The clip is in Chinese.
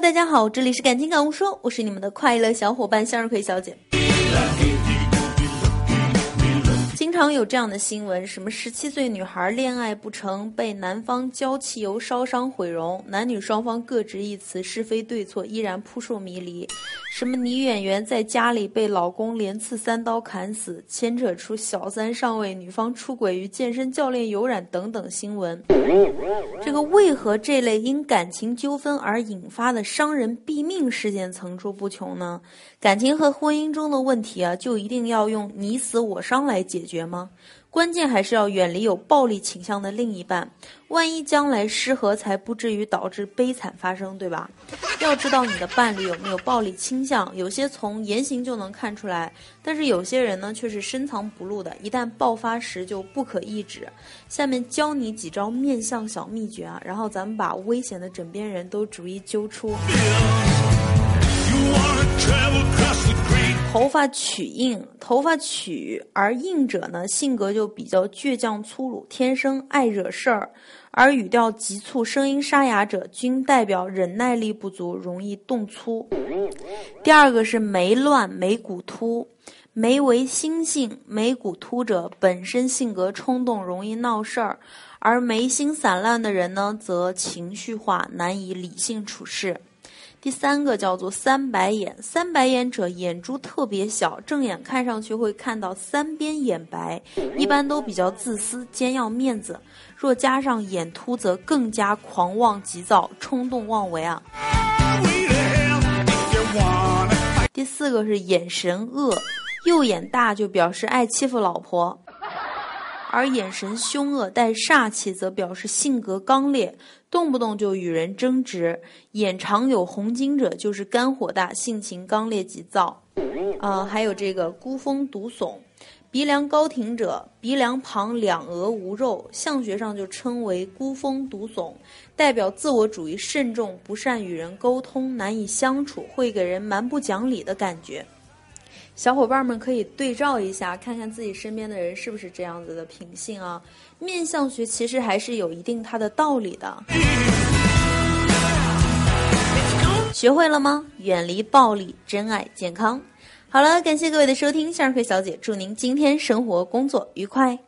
大家好，这里是感情感悟说，我是你们的快乐小伙伴向日葵小姐。常有这样的新闻，什么十七岁女孩恋爱不成，被男方浇汽油烧伤毁容，男女双方各执一词，是非对错依然扑朔迷离。什么女演员在家里被老公连刺三刀砍死，牵扯出小三上位，女方出轨与健身教练有染等等新闻。这个为何这类因感情纠纷而引发的伤人毙命事件层出不穷呢？感情和婚姻中的问题啊，就一定要用你死我伤来解决吗？关键还是要远离有暴力倾向的另一半，万一将来失和，才不至于导致悲惨发生，对吧？要知道你的伴侣有没有暴力倾向，有些从言行就能看出来，但是有些人呢却是深藏不露的，一旦爆发时就不可抑制。下面教你几招面相小秘诀啊，然后咱们把危险的枕边人都逐一揪出。头发曲硬，头发曲而硬者呢，性格就比较倔强粗鲁，天生爱惹事儿；而语调急促、声音沙哑者，均代表忍耐力不足，容易动粗。第二个是眉乱、眉骨突，眉为心性，眉骨突者本身性格冲动，容易闹事儿；而眉心散乱的人呢，则情绪化，难以理性处事。第三个叫做三白眼，三白眼者眼珠特别小，正眼看上去会看到三边眼白，一般都比较自私，兼要面子。若加上眼凸，则更加狂妄急躁，冲动妄为啊。第四个是眼神恶，右眼大就表示爱欺负老婆。而眼神凶恶带煞气，则表示性格刚烈，动不动就与人争执；眼长有红筋者，就是肝火大，性情刚烈急躁。啊，还有这个孤峰独耸，鼻梁高挺者，鼻梁旁两额无肉，相学上就称为孤峰独耸，代表自我主义慎重，不善与人沟通，难以相处，会给人蛮不讲理的感觉。小伙伴们可以对照一下，看看自己身边的人是不是这样子的品性啊？面相学其实还是有一定它的道理的。学会了吗？远离暴力，珍爱健康。好了，感谢各位的收听，向日葵小姐祝您今天生活工作愉快。